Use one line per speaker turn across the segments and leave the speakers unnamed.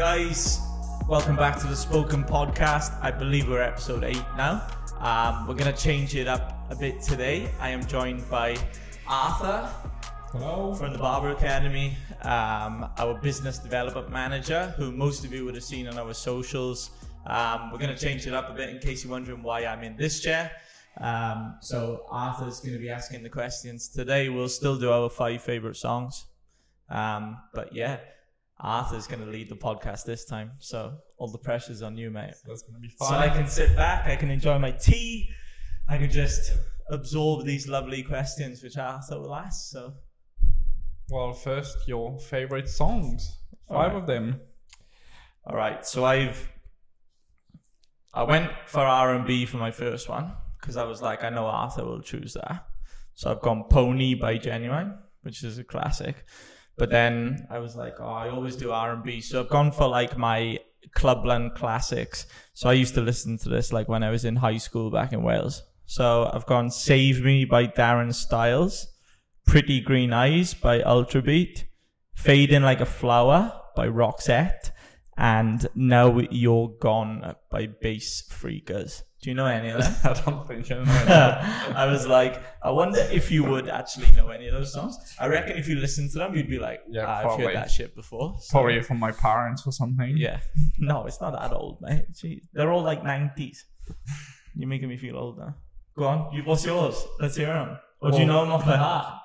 guys? Welcome back to the Spoken Podcast. I believe we're episode eight now. Um, we're gonna change it up a bit today. I am joined by Arthur
Hello.
from the Barber Academy, um, our business development manager, who most of you would have seen on our socials. Um, we're going to change it up a bit in case you're wondering why I'm in this chair. Um, so Arthur's going to be asking the questions today. We'll still do our five favorite songs, um, but yeah, Arthur's going to lead the podcast this time. So all the pressure's on you, mate.
That's gonna be
So. I can sit back, I can enjoy my tea, I can just absorb these lovely questions which Arthur will ask. So
well, first your favorite songs. Five
Alright.
of them.
All right, so I've I went for R and B for my first one because I was like, I know Arthur will choose that. So I've gone Pony by Ginuwine, which is a classic. But then I was like, oh, I always do R and B, so I've gone for like my Clubland classics. So I used to listen to this like when I was in high school back in Wales. So I've gone Save Me by Darren Styles, Pretty Green Eyes by Ultrabeat, Fading Like a Flower by Roxette, and Now You're Gone by Bass Freakers. Do you know any of them?
I don't think I know.
I was like, I wonder if you would actually know any of those songs. I reckon if you listen to them, you'd be like,
Yeah,
"Ah, I've
probably.
heard that shit before. So,
Probably from my parents or something.
Yeah. No, it's not that old, mate. Gee, they're all like 90s. You're making me feel old now. Go on. You, what's yours? Let's hear them. Or do you know them off by heart?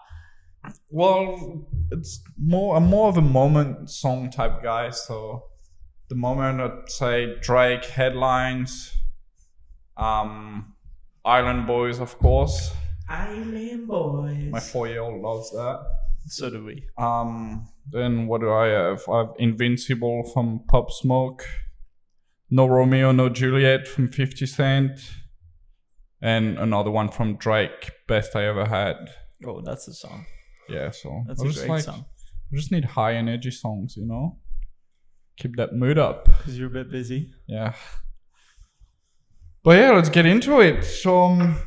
Well, it's more. I'm more of a moment song type guy. So, the moment I'd say Drake headlines, um, Island Boys, of course.
Island Boys.
My four-year-old loves that.
so do we.
Um, then what do I have? I have Invincible from Pop Smoke, No Romeo, No Juliet from 50 Cent, and another one from Drake, Best I Ever Had.
Oh, that's a song.
Yeah, so
That's
I
a
just
great
like,
song.
I just need high energy songs, you know? Keep that mood up.
Because you're a bit busy.
Yeah. But yeah, let's get into it. So, um,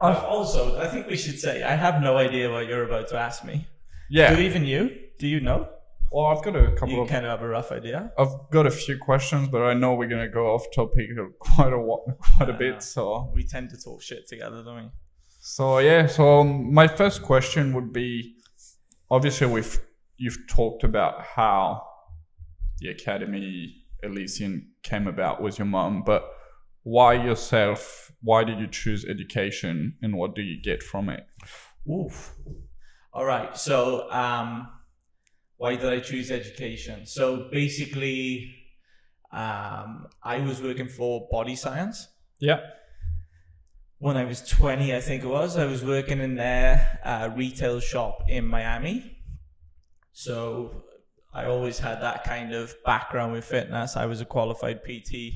I also, I think we should say, I have no idea what you're about to ask me.
yeah.
Do even you? Do you know?
Well, I've got a couple
You
of
kind of have a rough idea.
I've got a few questions, but I know we're gonna go off topic quite a quite a
Yeah.
bit. So,
We tend to talk shit together, don't we?
so yeah. So um, my first question would be, obviously we've you've talked about how the Academy Elysian came about with your mom, but why yourself? Why did you choose education, and what do you get from it?
Oof. All right. So, um, why did I choose education? So basically, um, I was working for Body Science
Yeah.
when I was 20, I think it was. I was working in their uh, retail shop in Miami. So I always had that kind of background with fitness. I was a qualified PT.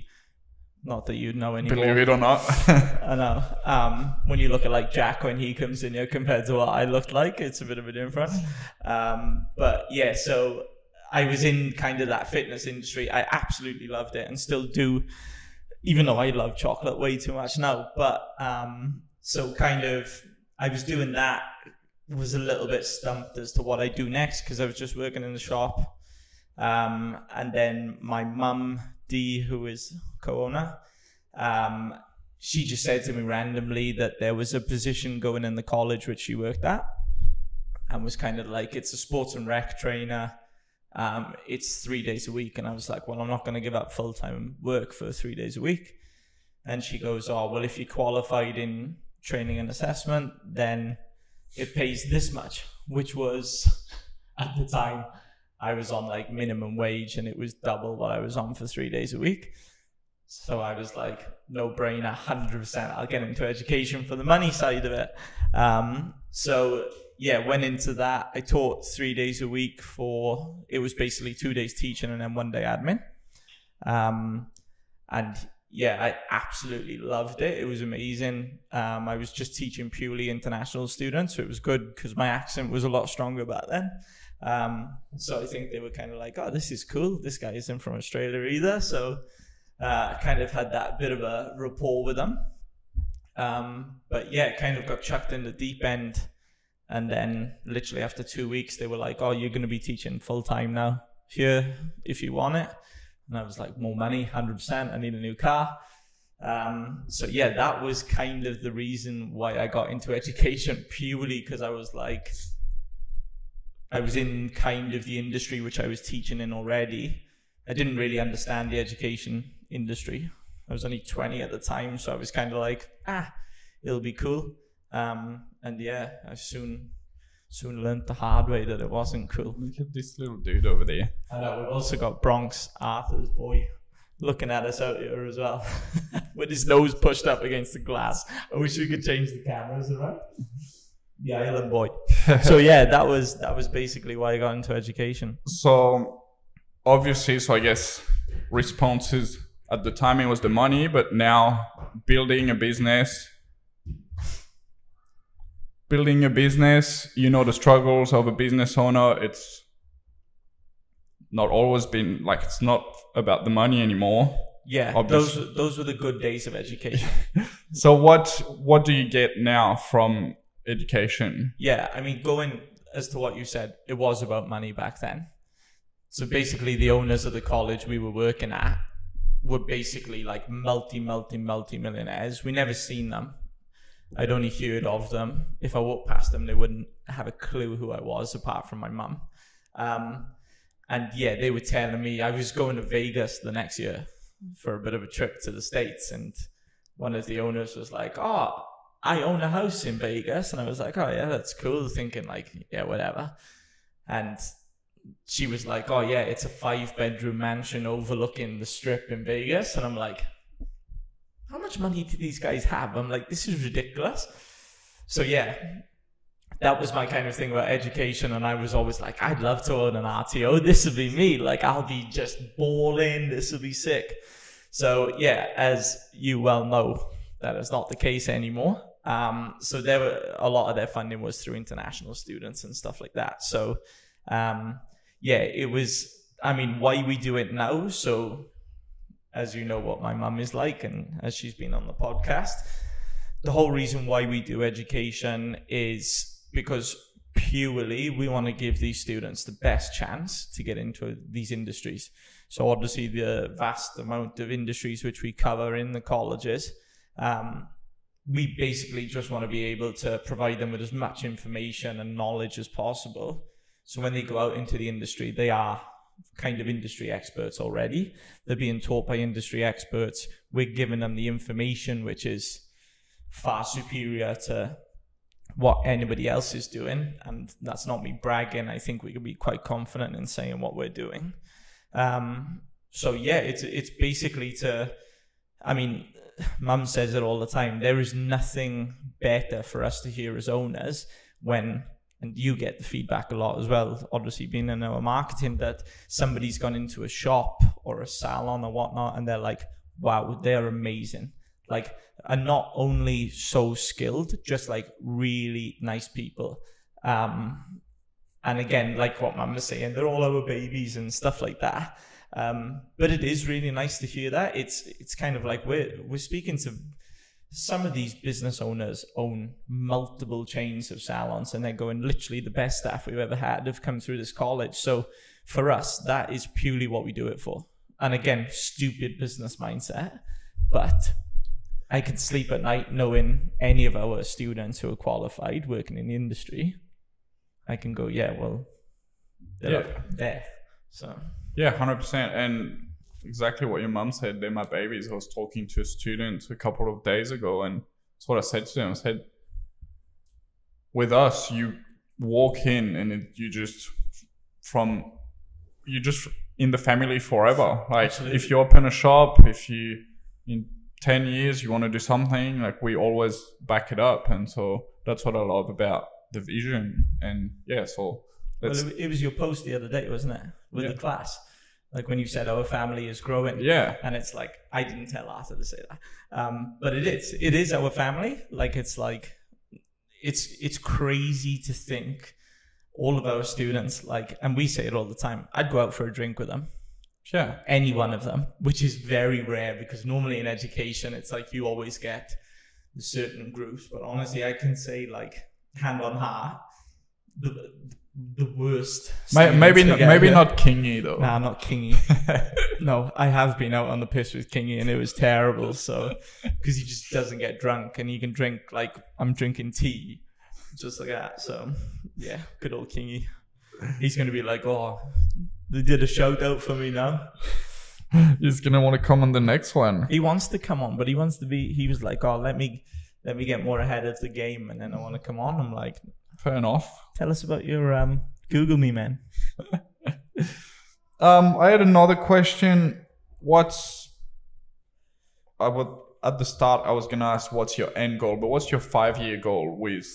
Not that you'd know anymore.
Believe it or not.
I know. Um, when you look at like Jack when he comes in here compared to what I looked like, it's a bit of a difference. Um, but yeah, so I was in kind of that fitness industry. I absolutely loved it and still do, even though I love chocolate way too much now. But um, so kind of, I was doing that. Was a little bit stumped as to what I do next because I was just working in the shop. Um, and then my mum, Dee, who is co-owner, um, she just said to me randomly that there was a position going in the college which she worked at, and was kind of like, it's a sports and rec trainer. Um, it's three days a week, and I was like, well, I'm not going to give up full time work for three days a week. And she goes, oh, well, if you qualified in training and assessment, then it pays this much, which was at the time I was on like minimum wage and it was double what I was on for three days a week. So I was like, no brainer, 100%. I'll get into education for the money side of it. Um, so yeah, went into that. I taught three days a week for, it was basically two days teaching and then one day admin. Um, and yeah, I absolutely loved it. It was amazing. Um, I was just teaching purely international students, so it was good because my accent was a lot stronger back then. Um, so I think they were kind of like, "Oh, this is cool. This guy isn't from Australia either." So uh, I kind of had that bit of a rapport with them. Um, but yeah, kind of got chucked in the deep end, and then literally after two weeks, they were like, "Oh, you're going to be teaching full time now." here if you want it. And I was like, more money, 100%. I need a new car. Um, so yeah, that was kind of the reason why I got into education purely because I was like, I was in kind of the industry which I was teaching in already. I didn't really understand the education industry. I was only 20 at the time, so I was kind of like, ah, it'll be cool. Um, and yeah, I soon soon learned the hard way that it wasn't cool.
Look at this little dude over there.
I know uh, we've also got Bronx, Arthur's boy, looking at us out here as well, with his nose pushed up against the glass. I wish we could change the cameras around. The island boy. so yeah, that was that was basically why I got into education.
So obviously, so I guess responses at the time it was the money, but now building a business, building a business, you know the struggles of a business owner. It's not always been like it's not about the money anymore.
Yeah,
Obvious-
those those were the good days of education.
So what what do you get now from education?
Yeah, I mean, going as to what you said, it was about money back then. So basically, the owners of the college we were working at were basically like multi, multi, multi millionaires. We never seen them. I'd only heard of them. If I walked past them, they wouldn't have a clue who I was, apart from my mum. Um, and yeah, they were telling me I was going to Vegas the next year for a bit of a trip to the states, and one of the owners was like, "Oh, I own a house in Vegas," and I was like, "Oh yeah, that's cool." Thinking like, yeah, whatever. And she was like, "Oh yeah, it's a five-bedroom mansion overlooking the Strip in Vegas," and I'm like, "How much money do these guys have?" I'm like, "This is ridiculous." So yeah, that was my kind of thing about education, and I was always like, "I'd love to own an RTO. This would be me. Like, I'll be just balling. This would be sick." So yeah, as you well know, that is not the case anymore. Um, so there were a lot of their funding was through international students and stuff like that. So um, yeah, it was. I mean, why we do it now? So as you know, what my mum is like, and as she's been on the podcast, the whole reason why we do education is because purely we want to give these students the best chance to get into these industries. So obviously the vast amount of industries which we cover in the colleges, um, we basically just want to be able to provide them with as much information and knowledge as possible. So when they go out into the industry, they are kind of industry experts already. They're being taught by industry experts. We're giving them the information which is far superior to what anybody else is doing. And that's not me bragging. I think we can be quite confident in saying what we're doing. Um, so yeah, it's it's basically to, I mean, Mum says it all the time. There is nothing better for us to hear as owners when, and you get the feedback a lot as well. Obviously, being in our marketing, that somebody's gone into a shop or a salon or whatnot, and they're like, "Wow, they're amazing!" Like, are not only so skilled, just like really nice people. Um, and again, like what Mum was saying, they're all our babies and stuff like that. Um, but it is really nice to hear that. It's it's kind of like we're we're speaking to some of these business owners own multiple chains of salons and they're going literally the best staff we've ever had have come through this college. So for us, that is purely what we do it for. And again, stupid business mindset, but I can sleep at night knowing any of our students who are qualified working in the industry. I can go, yeah, well, they're
Yeah.
there. So
Yeah, hundred percent. And exactly what your mum said. They're my babies. I was talking to a student a couple of days ago, and that's what I said to them. I said, "With us, you walk in, and it, you just from you just in the family forever. Like
Absolutely.
if you open a shop, if you in ten years you want to do something, like we always back it up, and so that's what I love about the vision. And yeah, so
well, it, was your post the other day, wasn't it, with
Yeah.
the class? Like when you said our family is growing.
yeah,
and it's like I didn't tell Arthur to say that, um, but it is. It is our family. Like it's like it's it's crazy to think all of our students like, and we say it all the time. I'd go out for a drink with them,
sure
any one of them, which is very rare because normally in education it's like you always get certain groups. But honestly, I can say like hand on heart, the the worst.
May- maybe not, maybe not Kingy though.
Nah, not Kingy. no, I have been out on the piss with Kingy and it was terrible. So, because he just doesn't get drunk and he can drink like I'm drinking tea, just like that. So, yeah, good old Kingy. He's gonna be like, oh, they did a shout out for me now.
He's gonna want to come on the next one.
He wants to come on, but he wants to be. He was like, oh, let me, let me get more ahead of the game, and then I want to come on. I'm like,
Fair enough.
tell us about your um, Google me, man.
Um, I had another question. What's I would at the start I was gonna ask what's your end goal, but what's your five year goal with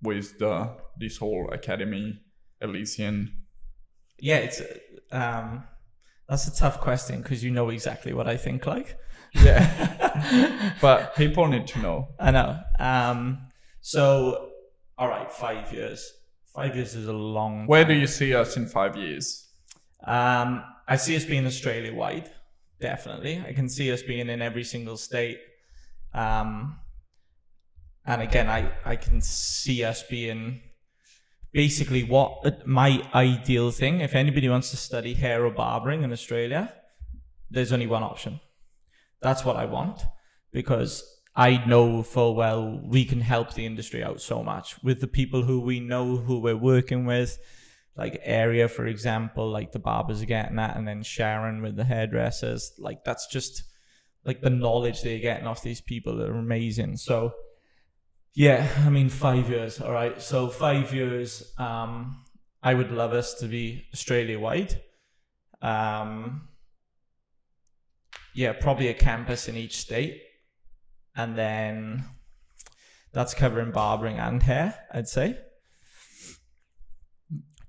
with the this whole academy Elysian?
Yeah, it's um, that's a tough question because you know exactly what I think like.
Yeah. but people need to know.
I know. Um, so, all right, five years. Five years is a long.
Where do you see us in five years?
Um, I see us being Australia wide, definitely. I can see us being in every single state. Um, and again, I, I can see us being basically what my ideal thing. If anybody wants to study hair or barbering in Australia, there's only one option. That's what I want because I know full well we can help the industry out so much with the people who we know who we're working with like area for example like the barbers are getting that and then sharon with the hairdressers. Like that's just like the knowledge they're getting off these people are amazing. So yeah i mean five years all right? So five years um i would love us to be australia wide um yeah probably a campus in each state and then that's covering barbering and hair i'd say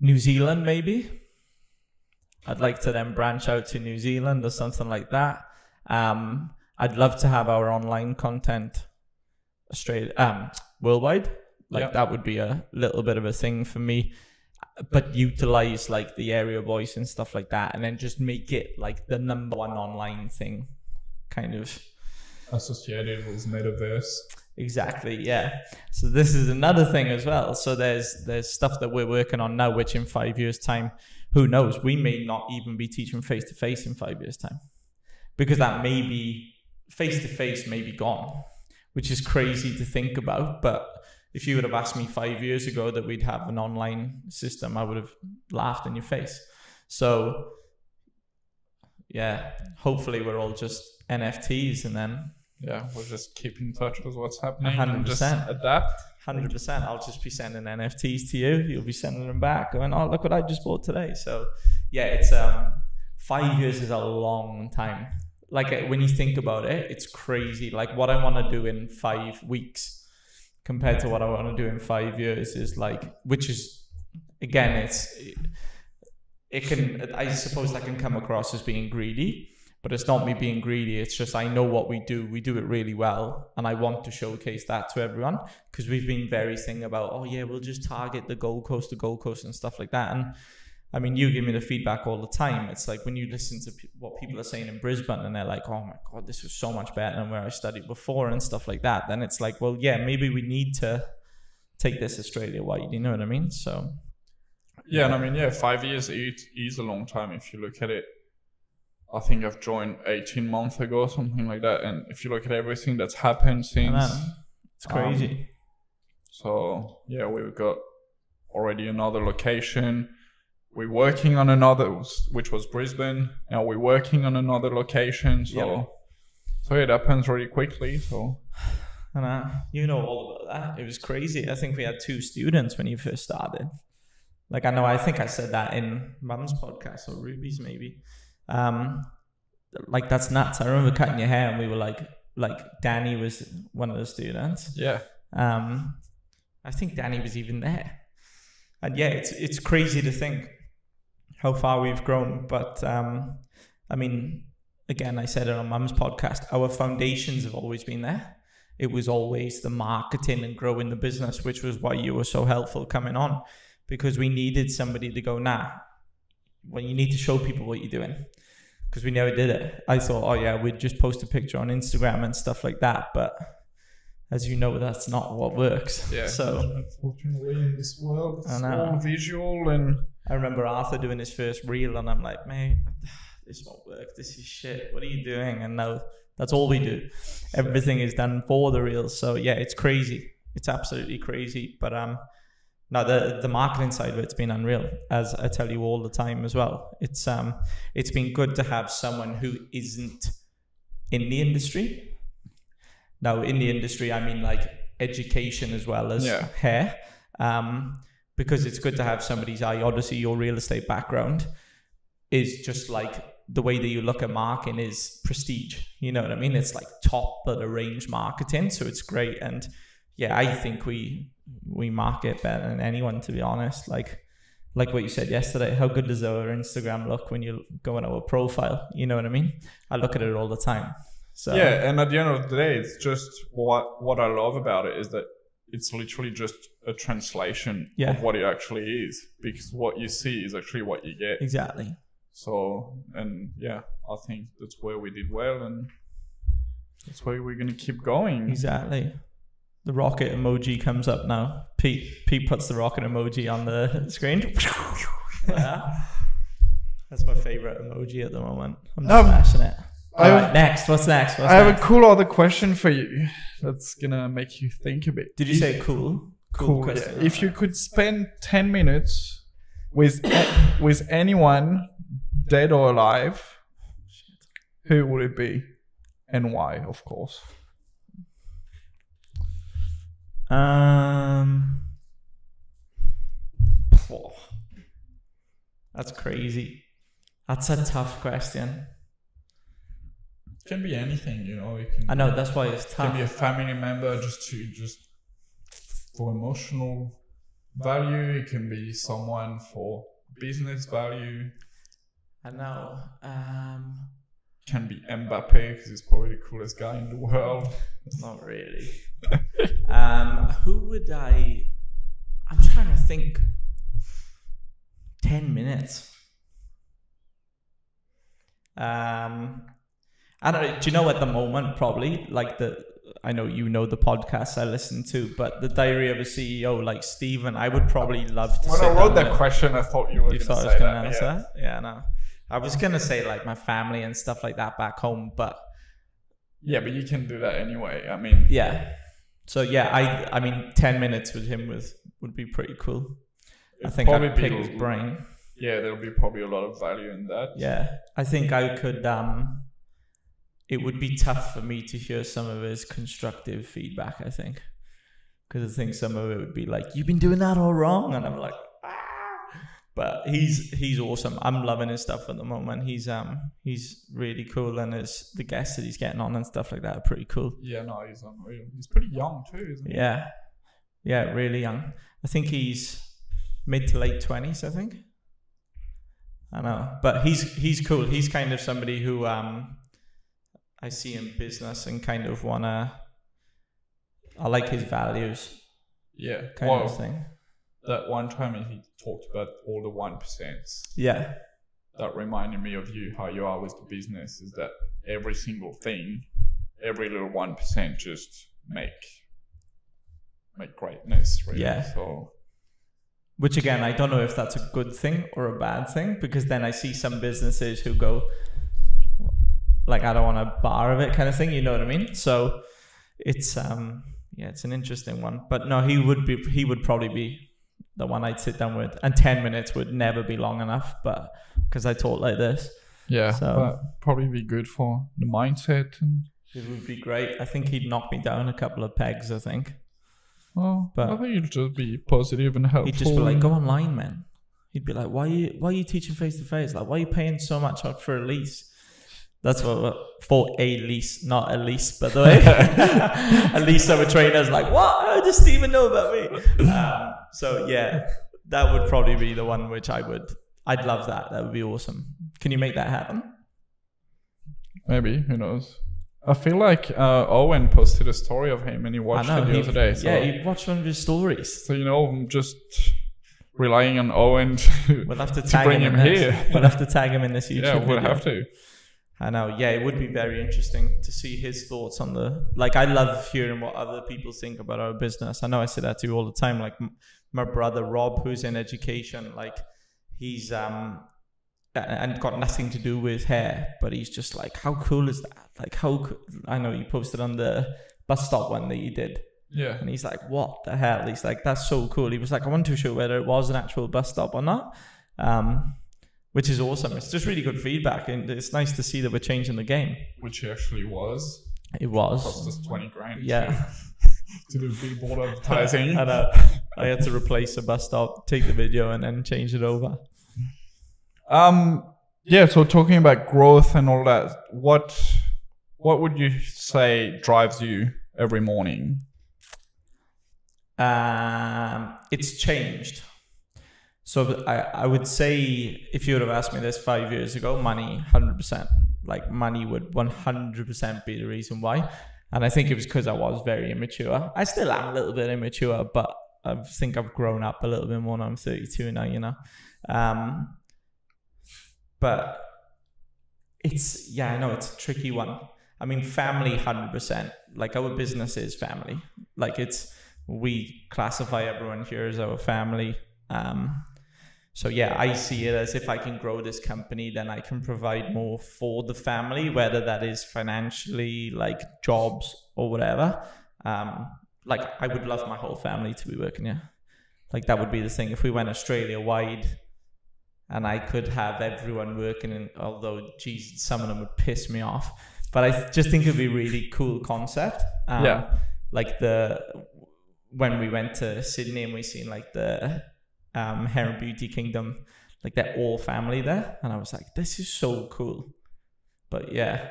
New Zealand, maybe. I'd like to then branch out to New Zealand or something like that. Um, I'd love to have our online content Australia, um, worldwide. Like
Yeah.
that would be a little bit of a thing for me, but utilize like the area voice and stuff like that, and then just make it like the number one online thing, kind of.
Associated with metaverse.
Exactly, yeah. So this is another thing as well. So there's there's stuff that we're working on now, which in five years' time, who knows? We may not even be teaching face to face in five years' time, because that may be face to face may be gone, which is crazy to think about. But if you would have asked me five years ago that we'd have an online system, I would have laughed in your face. So yeah, hopefully we're all just NFTs and then
Yeah, we'll just keep in touch with what's happening and just
100%.
adapt.
Hundred percent. I'll just be sending NFTs to you. You'll be sending them back. Going, oh, look what I just bought today. So, yeah, it's um, five years is a long time. Like uh, when you think about it, it's crazy. Like what I want to do in five weeks compared to what I want to do in five years is like, which is again, it's it can. I suppose that can come across as being greedy, but it's not me being greedy. It's just I know what we do. We do it really well, and I want to showcase that to everyone because we've been very thing about oh yeah, we'll just target the Gold Coast, the Gold Coast, and stuff like that. And I mean, you give me the feedback all the time. It's like when you listen to what people are saying in Brisbane, and they're like, "Oh my god, this was so much better than where I studied before," and stuff like that. Then it's like, well, yeah, maybe we need to take this Australia wide. You know what I mean? So
Yeah, and I mean, yeah, five years is a long time if you look at it. I think I've joined 18 months ago or something like that. And if you look at everything that's happened since,
it's
Um,
crazy.
so yeah, we've got already another location. We're working on another, which was Brisbane. Now we're working on another location. So,
Yeah.
so it happens really quickly. So
And uh, you know all about that. It was crazy. I think we had two students when you first started. Like I know, I think I said that in Mum's podcast or Ruby's maybe. Um, like that's nuts. I remember cutting your hair and we were like, like Danny was one of the students.
yeah,
Um, I think Danny was even there. And yeah, it's it's crazy to think how far we've grown. But um, I mean, again, I said it on Mum's podcast. Our foundations have always been there. It was always the marketing and growing the business, which was why you were so helpful coming on, because we needed somebody to go, nah. Well, you need to show people what you're doing, because we never did it. I thought, oh yeah, we'd just post a picture on Instagram and stuff like that, but as you know, that's not what works.
Yeah.
So
unfortunately, in this world, it's
know.
all visual and
I remember Arthur doing his first reel, and I'm like, mate, this won't work. This is shit. What are you doing? And now that's all we do. Everything is done for the reels. So yeah, it's crazy. It's absolutely crazy. But um, no, the the marketing side of it's been unreal, as I tell you all the time as well. It's um, it's been good to have someone who isn't in the industry. Now, in the industry, I mean like education as well as
Yeah.
hair. Um, because it's good to have somebody's eye. Odyssey your real estate background is just like the way that you look at marketing is prestige. You know what I mean? It's like top of the range marketing, so it's great. And yeah, I think we we market better than anyone to be honest. Like like what you said yesterday, how good does our Instagram look when you go on our profile? You know what I mean? I look at it all the time. So
yeah. And at the end of the day, it's just what what I love about it is that it's literally just a translation
Yeah.
of what it actually is because what you see is actually what you get.
exactly.
So and yeah, I think that's where we did well and that's where we're gonna keep going.
Exactly. The rocket emoji comes up now. Pete Pete puts the rocket emoji on the screen. yeah. That's my favorite emoji at the moment. I'm
Um,
smashing it. All
I
right, next. What's next? What's
I have a cool other question for you that's gonna make you think a bit.
Did you say cool?
cool?
question.
yeah. If you could spend ten minutes with a- with anyone, dead or alive, who would it be, and why? Of course.
Um. phew. That's crazy. That's a tough question.
It Can be anything, you know. It can
I know that's why it's tough.
It can be a family member just to just for emotional value. It can be someone for business value.
I know. Um.
Can be Mbappe because he's probably the coolest guy in the world.
Not really. um, who would I? I'm trying to think. Ten minutes. Um, I don't. know. Do you know at the moment probably like the? I know you know the podcasts I listen to, but the Diary of a CEO, like Steven, I would probably love to.
When I wrote that
with-
question, I thought you were
you
going
thought I was gonna answer
Yeah.
that? Yeah, no. I was gonna say like my family and stuff like that back home, but
yeah, but you can do that anyway. I mean,
yeah. So yeah, I I mean, ten minutes with him was would be pretty cool. I
it'd
think
probably
I'd pick his brain.
Yeah, there'll be probably a lot of value in that.
Yeah, I think I could. Um, it would be tough for me to hear some of his constructive feedback. I think because I think some of it would be like, "You've been doing that all wrong," and I'm like. But he's he's awesome. I'm loving his stuff at the moment. He's um he's really cool, and his the guests that he's getting on and stuff like that are pretty cool.
Yeah, no, he's unreal. He's pretty young too, isn't he?
Yeah, yeah, really young. I think he's mid to late twenties. I think. I know, but he's he's cool. He's kind of somebody who um, I see in business and kind of wanna. I like his values,
Yeah.
kind of thing.
That one time he talked about all the one percents. percent.
Yeah,
That reminded me of you, how you are with the business. Is that every single thing, every little one percent, just make make greatness. Really.
Yeah.
So
which again, I don't know if that's a good thing or a bad thing because then I see some businesses who go, like, I don't want a bar of it, kind of thing. You know what I mean? So it's um yeah, it's an interesting one. But no, he would be he would probably be the one I'd sit down with, and ten minutes would never be long enough. But because I talk like this,
yeah,
So-
but probably be good for the mindset and.
it would be great. I think he'd knock me down a couple of pegs. I think
Well,
But-
I think you'll just be positive and helpful.
he'd just be like, "Go online, man." He'd be like, "Why are you why are you teaching face to face? Like, why are you paying so much for a lease?" That's what, for a lease, not a lease, by the way. a lease of a trainer's like, what? How does Steven know about me? Um, so yeah, that would probably be the one which I would. I'd love that. That would be awesome. Can you make that happen?
Maybe who knows? I feel like uh, Owen posted a story of him and he watched it the
he-
other day. So,
yeah, he watched one of his stories.
so you know, I'm just relying on Owen to,
We'll have to
to bring
him,
him here.
We'll have to tag him in this YouTube.
yeah, we'll
video.
have to.
I know. Yeah, it would be very interesting to see his thoughts on the. Like, I love hearing what other people think about our business. I know I say that to you all the time. Like, m- my brother Rob, who's in education, like, he's um, and got nothing to do with hair, but he's just like, how cool is that? Like, how? I know you posted on the bus stop one that you did,
Yeah.
and he's like, what the hell? He's like, that's so cool. He was like, I wasn't too sure whether it was an actual bus stop or not. Um, which is awesome. It's just really good feedback, and it's nice to see that we're changing the game.
Which actually was.
It was.
It cost us 20 grand.
Yeah.
To do billboard advertising.
and uh, I had to replace a bus stop, take the video, and then change it over.
Um, yeah. So talking about growth and all that, what what would you say drives you every morning?
Um, it's changed. So I, I would say if you would have asked me this five years ago, money, 100%. Like money would 100% be the reason why. And I think it was because I was very immature. I still am a little bit immature, but I think I've grown up a little bit more now. I'm 32 now, you know. Um, but it's, yeah, I know it's a tricky one. I mean, family, 100%. Like our business is family. Like it's, we classify everyone here as our family. Um, so yeah, I see it as if I can grow this company, then I can provide more for the family, whether that is financially, like jobs or whatever. Um, like I would love my whole family to be working here. Like that would be the thing. If we went Australia wide, and I could have everyone working, and although geez, some of them would piss me off, but I just think it'd be a really cool concept. Um,
Yeah.
Like the when we went to Sydney and we seen like the um, Hair and Beauty Kingdom, like they're all family there, and I was like, this is so cool. But yeah,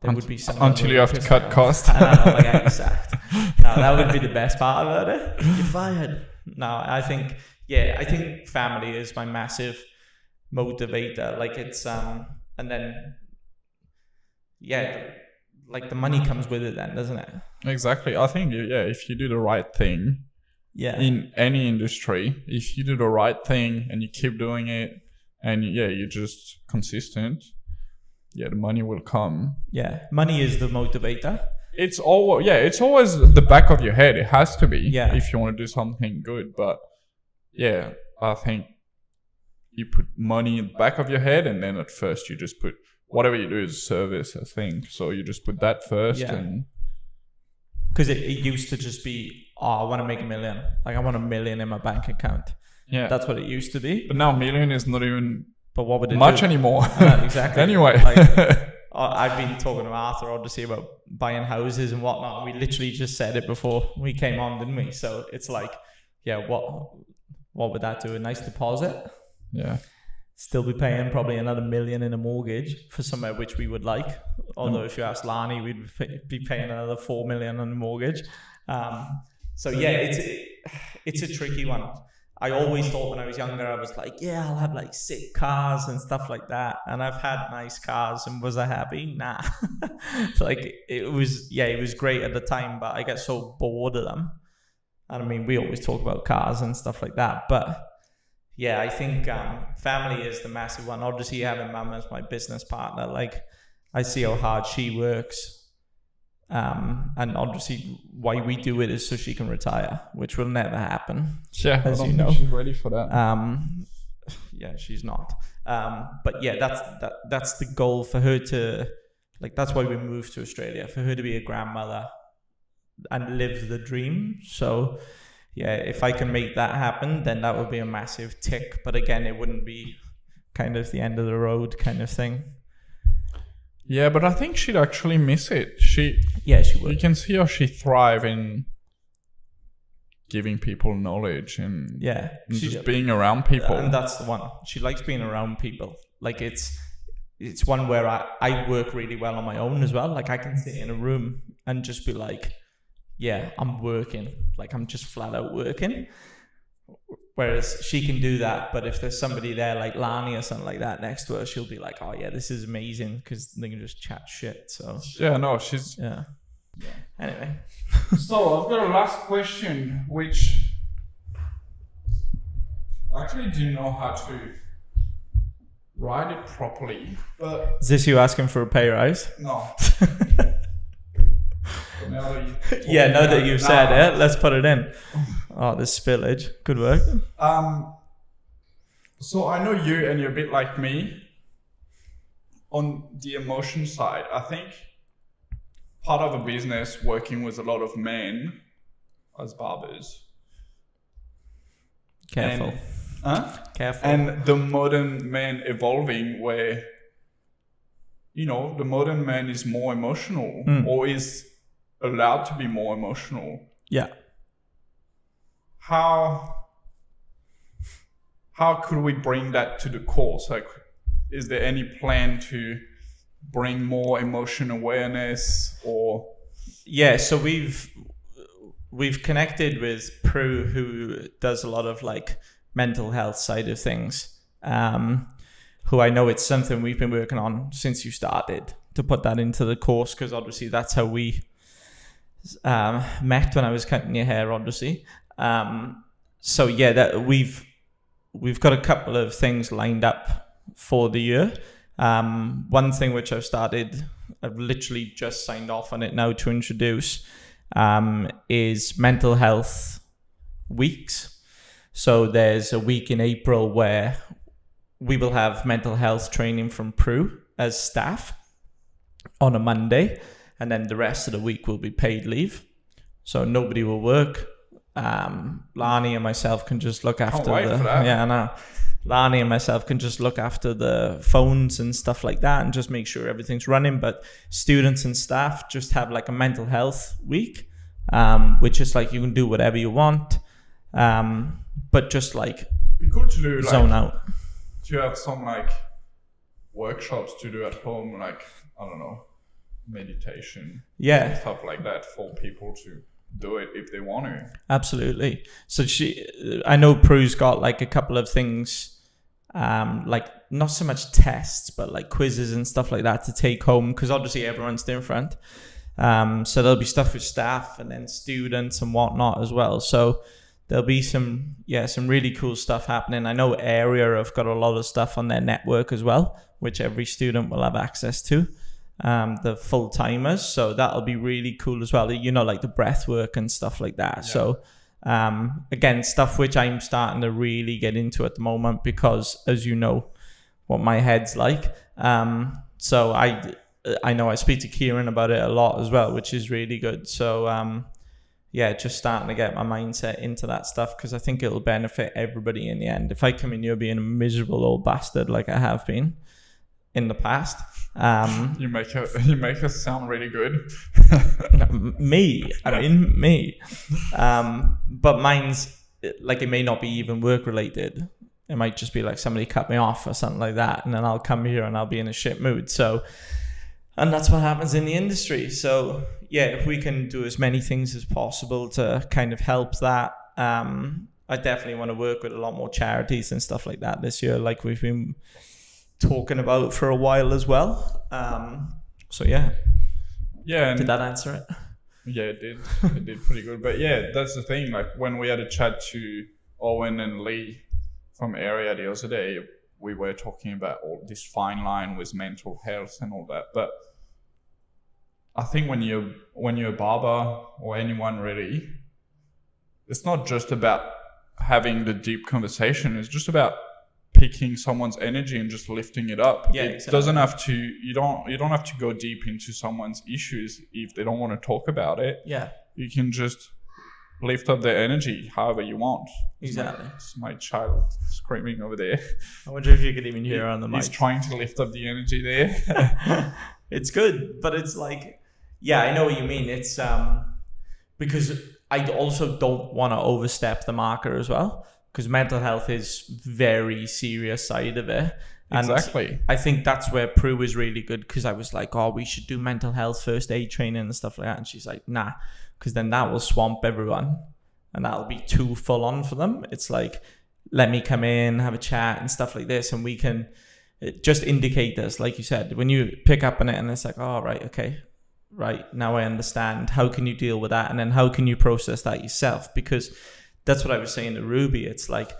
there would be some
Until you have to cut costs.
I know, like, exact. No, that would be the best part about it. You're fired. No, I think yeah, I think family is my massive motivator. Like it's um, and then yeah, like the money comes with it then, doesn't it?
Exactly. I think yeah, if you do the right thing
Yeah.
in any industry, if you do the right thing and you keep doing it, and yeah, you're just consistent, yeah, the money will come.
yeah. Money is the motivator.
It's all yeah, it's always the back of your head. It has to be
Yeah.
if you want to do something good. But yeah, I think you put money in the back of your head, and then at first you just put whatever you do is service. I think so. You just put that first,
Yeah.
and
Because it, it used to just be, oh, I want to make a million. Like I want a million in my bank account.
yeah.
That's what it used to be.
but now million is not even
But what would it
much
do?
anymore.
Know, exactly.
anyway,
Like, I've been talking to Arthur obviously about buying houses and whatnot. We literally just said it before we came on, didn't we? So it's like, yeah, what what would that do? A nice deposit?
yeah,
Still be paying probably another million in a mortgage for somewhere which we would like. Although if you ask Lani, we'd be paying another four million on the mortgage. Um, so yeah, it's it's a tricky one. I always thought when I was younger, I was like, yeah, I'll have like sick cars and stuff like that. And I've had nice cars, and was I happy? Nah. like it was, yeah, it was great at the time, but I get so bored of them. And I mean, we always talk about cars and stuff like that, but yeah, I think um, family is the massive one. Obviously, having mum as my business partner, like I see how hard she works. Um, and obviously, why we do it is so she can retire, which will never happen.
yeah. I
As
don't
you
think
know.
she's ready for that.
Um, yeah, she's not. Um, but yeah, that's that, that's the goal for her to like. That's why we moved to Australia for her to be a grandmother and live the dream. So yeah, if I can make that happen, then that would be a massive tick. But again, it wouldn't be kind of the end of the road kind of thing.
yeah, but I think she'd actually miss it. She
Yeah, she would.
you can see how she thrive in giving people knowledge and,
Yeah,
and just being around people.
and that's the one. She likes being around people. Like it's it's one where I, I work really well on my own as well. Like I can sit in a room and just be like, yeah, I'm working. Like I'm just flat out working. Whereas she can do that, but if there's somebody there like Lani or something like that next to her, she'll be like, "Oh yeah, this is amazing," because they can just chat shit. So
yeah, no, she's
yeah. Anyway,
So I've got a last question, which I actually didn't know how to write it properly. But
Is this you asking for a pay rise?
no. But now that you-
yeah, now that you've said it, let's put it in. Oh, this spillage. Good work.
Um, so I know you, and you're a bit like me. On the emotion side, I think part of a business working with a lot of men as barbers.
Careful.
And, huh?
Careful.
and the modern man evolving where you know the modern man is more emotional
Mm.
or is allowed to be more emotional
yeah.
how how could we bring that to the course like is there any plan to bring more emotion awareness or
Yeah, so we've we've connected with Prue, who does a lot of like mental health side of things. Um, who I know it's something we've been working on since you started to put that into the course because obviously that's how we um, met when I was cutting your hair. Obviously, um, so yeah, that we've we've got a couple of things lined up for the year. Um, one thing which I've started, I've literally just signed off on it now to introduce, um, is mental health weeks. So there's a week in April where we will have mental health training from Prue as staff on a Monday, and then the rest of the week will be paid leave. So nobody will work. Um, Lani and myself can just look after the yeah, I know. Lani and myself can just look after the phones and stuff like that and just make sure everything's running. But students and staff just have like a mental health week, um, which is like you can do whatever you want, um, but just like
be good to do like
zone out.
to have some like workshops to do at home like i don't know meditation
Yeah,
stuff like that for people to do it if they want to
absolutely. So she, I know Prue's got like a couple of things, um, like not so much tests, but like quizzes and stuff like that to take home because obviously everyone's different. Um, so there'll be stuff with staff and then students and whatnot as well. So there'll be some, yeah, some really cool stuff happening. I know Area have got a lot of stuff on their network as well, which every student will have access to. Um, the full timers, so that'll be really cool as well. You know, like the breath work and stuff like that. So, um, again, stuff which I'm starting to really get into at the moment because, as you know, what my head's like. Um, so I I know I speak to Kieran about it a lot as well, which is really good. So um, yeah, just starting to get my mindset into that stuff because I think it'll benefit everybody in the end. If I come in here being a miserable old bastard like I have been in the past, um,
you make it you make us sound really good
me, I mean me, um, but mine's like it may not be even work related. It might just be like somebody cut me off or something like that, and then I'll come here and I'll be in a shit mood. So, and that's what happens in the industry. So, yeah, if we can do as many things as possible to kind of help that, um, I definitely want to work with a lot more charities and stuff like that this year, like we've been talking about for a while as well. Um, so yeah,
yeah
did that answer it?
Yeah, it did. It did pretty good. But yeah, that's the thing. Like when we had a chat to Owen and Lee from Area the other day, we were talking about all this fine line with mental health and all that. But I think when you when you're a barber or anyone really, it's not just about having the deep conversation. It's just about picking someone's energy and just lifting it up.
Yeah,
it
exactly.
doesn't have to. You don't. You don't have to go deep into someone's issues if they don't want to talk about it.
Yeah,
You can just lift up their energy however you want. It's my-
Exactly.
It's my child screaming over there.
I wonder if you could even hear her on the mic.
He's trying to lift up the energy there.
it's good, but it's like, yeah, I know what you mean. It's um because I also don't want to overstep the marker as well because mental health is very serious side of it. And
exactly.
I think that's where Prue was really good because I was like, oh, we should do mental health first aid training and stuff like that. And she's like, nah, because then that will swamp everyone and that'll be too full on for them. It's like, let me come in, have a chat and stuff like this, and we can uh, just indicate this, like you said, when you pick up on it and it's like, oh, right, okay, right, now I understand. How can you deal with that? And then how can you process that yourself? Because that's what I was saying to Ruby. It's like,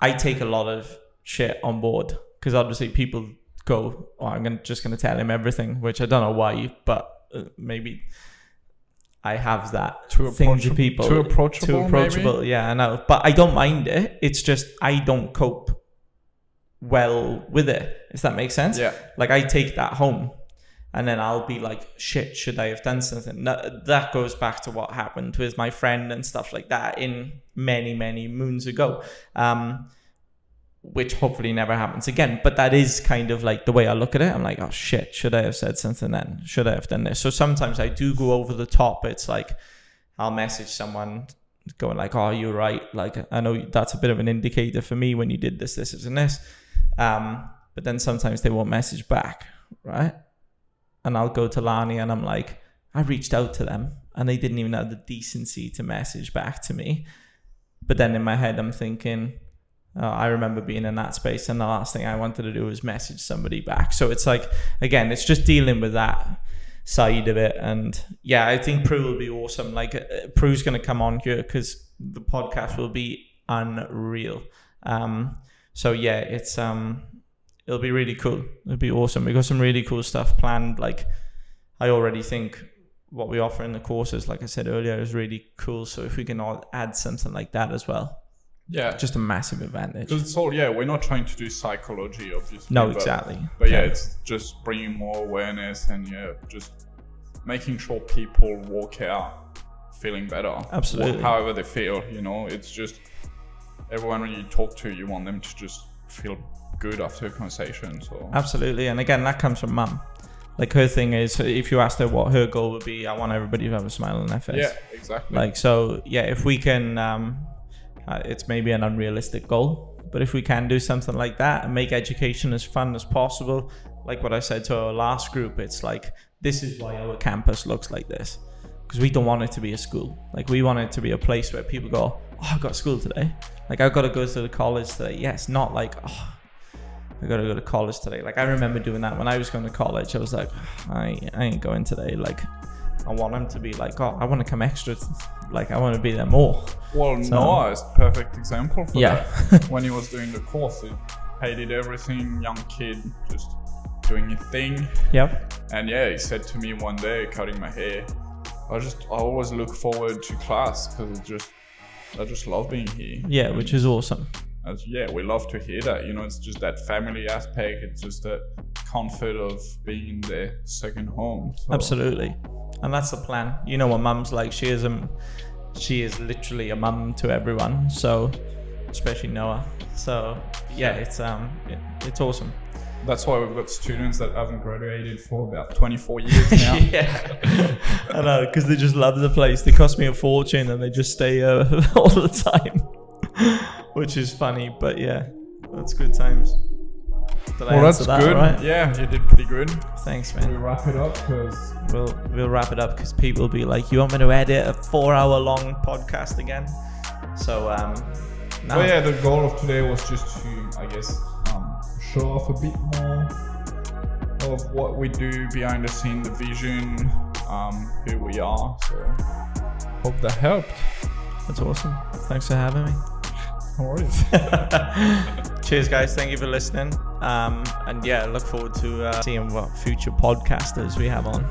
I take a lot of shit on board because obviously people go, "Oh, I'm gonna, just going to tell him everything," which I don't know why, but uh, maybe I have that
Too
thing to people.
too approachable,
Too
maybe?
approachable. Yeah, I know, but I don't mind it. It's just I don't cope well with it. If that makes sense.
Yeah.
Like I take that home, and then I'll be like, "Shit, should I have done something?" That, goes back to what happened with my friend and stuff like that in many, many moons ago. Um, which hopefully never happens again. But that is kind of like the way I look at it. I'm like, oh shit, should I have said something then? Should I have done this? So sometimes I do go over the top. It's like I'll message someone going like, oh, you're right. Like I know that's a bit of an indicator for me when you did this, this, and this. Um, but then sometimes they won't message back, right? And I'll go to Lani and I'm like, I reached out to them and they didn't even have the decency to message back to me. But then in my head, I'm thinking, uh, I remember being in that space, and the last thing I wanted to do was message somebody back. So it's like, again, it's just dealing with that side of it. And yeah, I think Prue will be awesome. Like, uh, Prue's going to come on here because the podcast will be unreal. Um, so yeah, it's um, it'll be really cool. It'll be awesome. We've got some really cool stuff planned. Like, I already think what we offer in the courses, like I said earlier, is really cool. So if we can all add something like that as well,
Yeah.
just a massive advantage.
Because it's all yeah, we're not trying to do psychology, obviously.
No,
but-
exactly.
But yeah, it's just bringing more awareness and yeah, just making sure people walk out feeling better.
Absolutely.
However they feel, you know, it's just everyone you talk to, you want them to just feel good after a conversation. So
Absolutely. And again, that comes from mum. Like her thing is, if you asked her what her goal would be, I want everybody to have a smile on their face.
yeah, exactly.
Like so, yeah. If we can, um, uh, it's maybe an unrealistic goal, but if we can do something like that and make education as fun as possible, like what I said to our last group, it's like this is why our campus looks like this, because we don't want it to be a school. Like we want it to be a place where people go, oh, I got school today. Like I've got to go to the college today. Yes, not like oh. I gotta go to college today. Like I remember doing that when I was going to college. I was like, oh, I, I ain't going today. Like I want them to be like, oh, I want to come extra. Like I want to be there more.
well,
so-
Noah is perfect example for
Yeah.
that. when he was doing the course, he hated everything, young kid, just doing his thing.
Yep.
And yeah, he said to me one day, cutting my hair, I just I always look forward to class because it's just I just love being here.
Yeah, which is awesome.
As, yeah, we love to hear that. You know, it's just that family aspect. It's just that comfort of being in their second home. So,
Absolutely. And that's the plan. You know what mum's like. She is a, she is literally a mum to everyone. So, especially Noah. So yeah, it's um, it, it's awesome.
That's why we've got students that haven't graduated for about 24 years now.
yeah, I know because they just love the place. They cost me a fortune and they just stay uh, all the time, which is funny. But yeah, that's good times. Did
Well,
answer
that's
that
good.
right?
Yeah, you did pretty good.
Thanks, man.
We
man.
wrap it up because
We'll we'll wrap it up because people will be like, "You want me to edit a four-hour-long podcast again?" So um, no.
Well, yeah, the goal of today was just to, I guess, show off a bit more of what we do behind the scene, the vision, um, who we are. So, hope that helped.
that's awesome. Thanks for having me.
No worries.
Cheers, guys. Thank you for listening. Um, and yeah, look forward to uh, seeing what future podcasters we have on.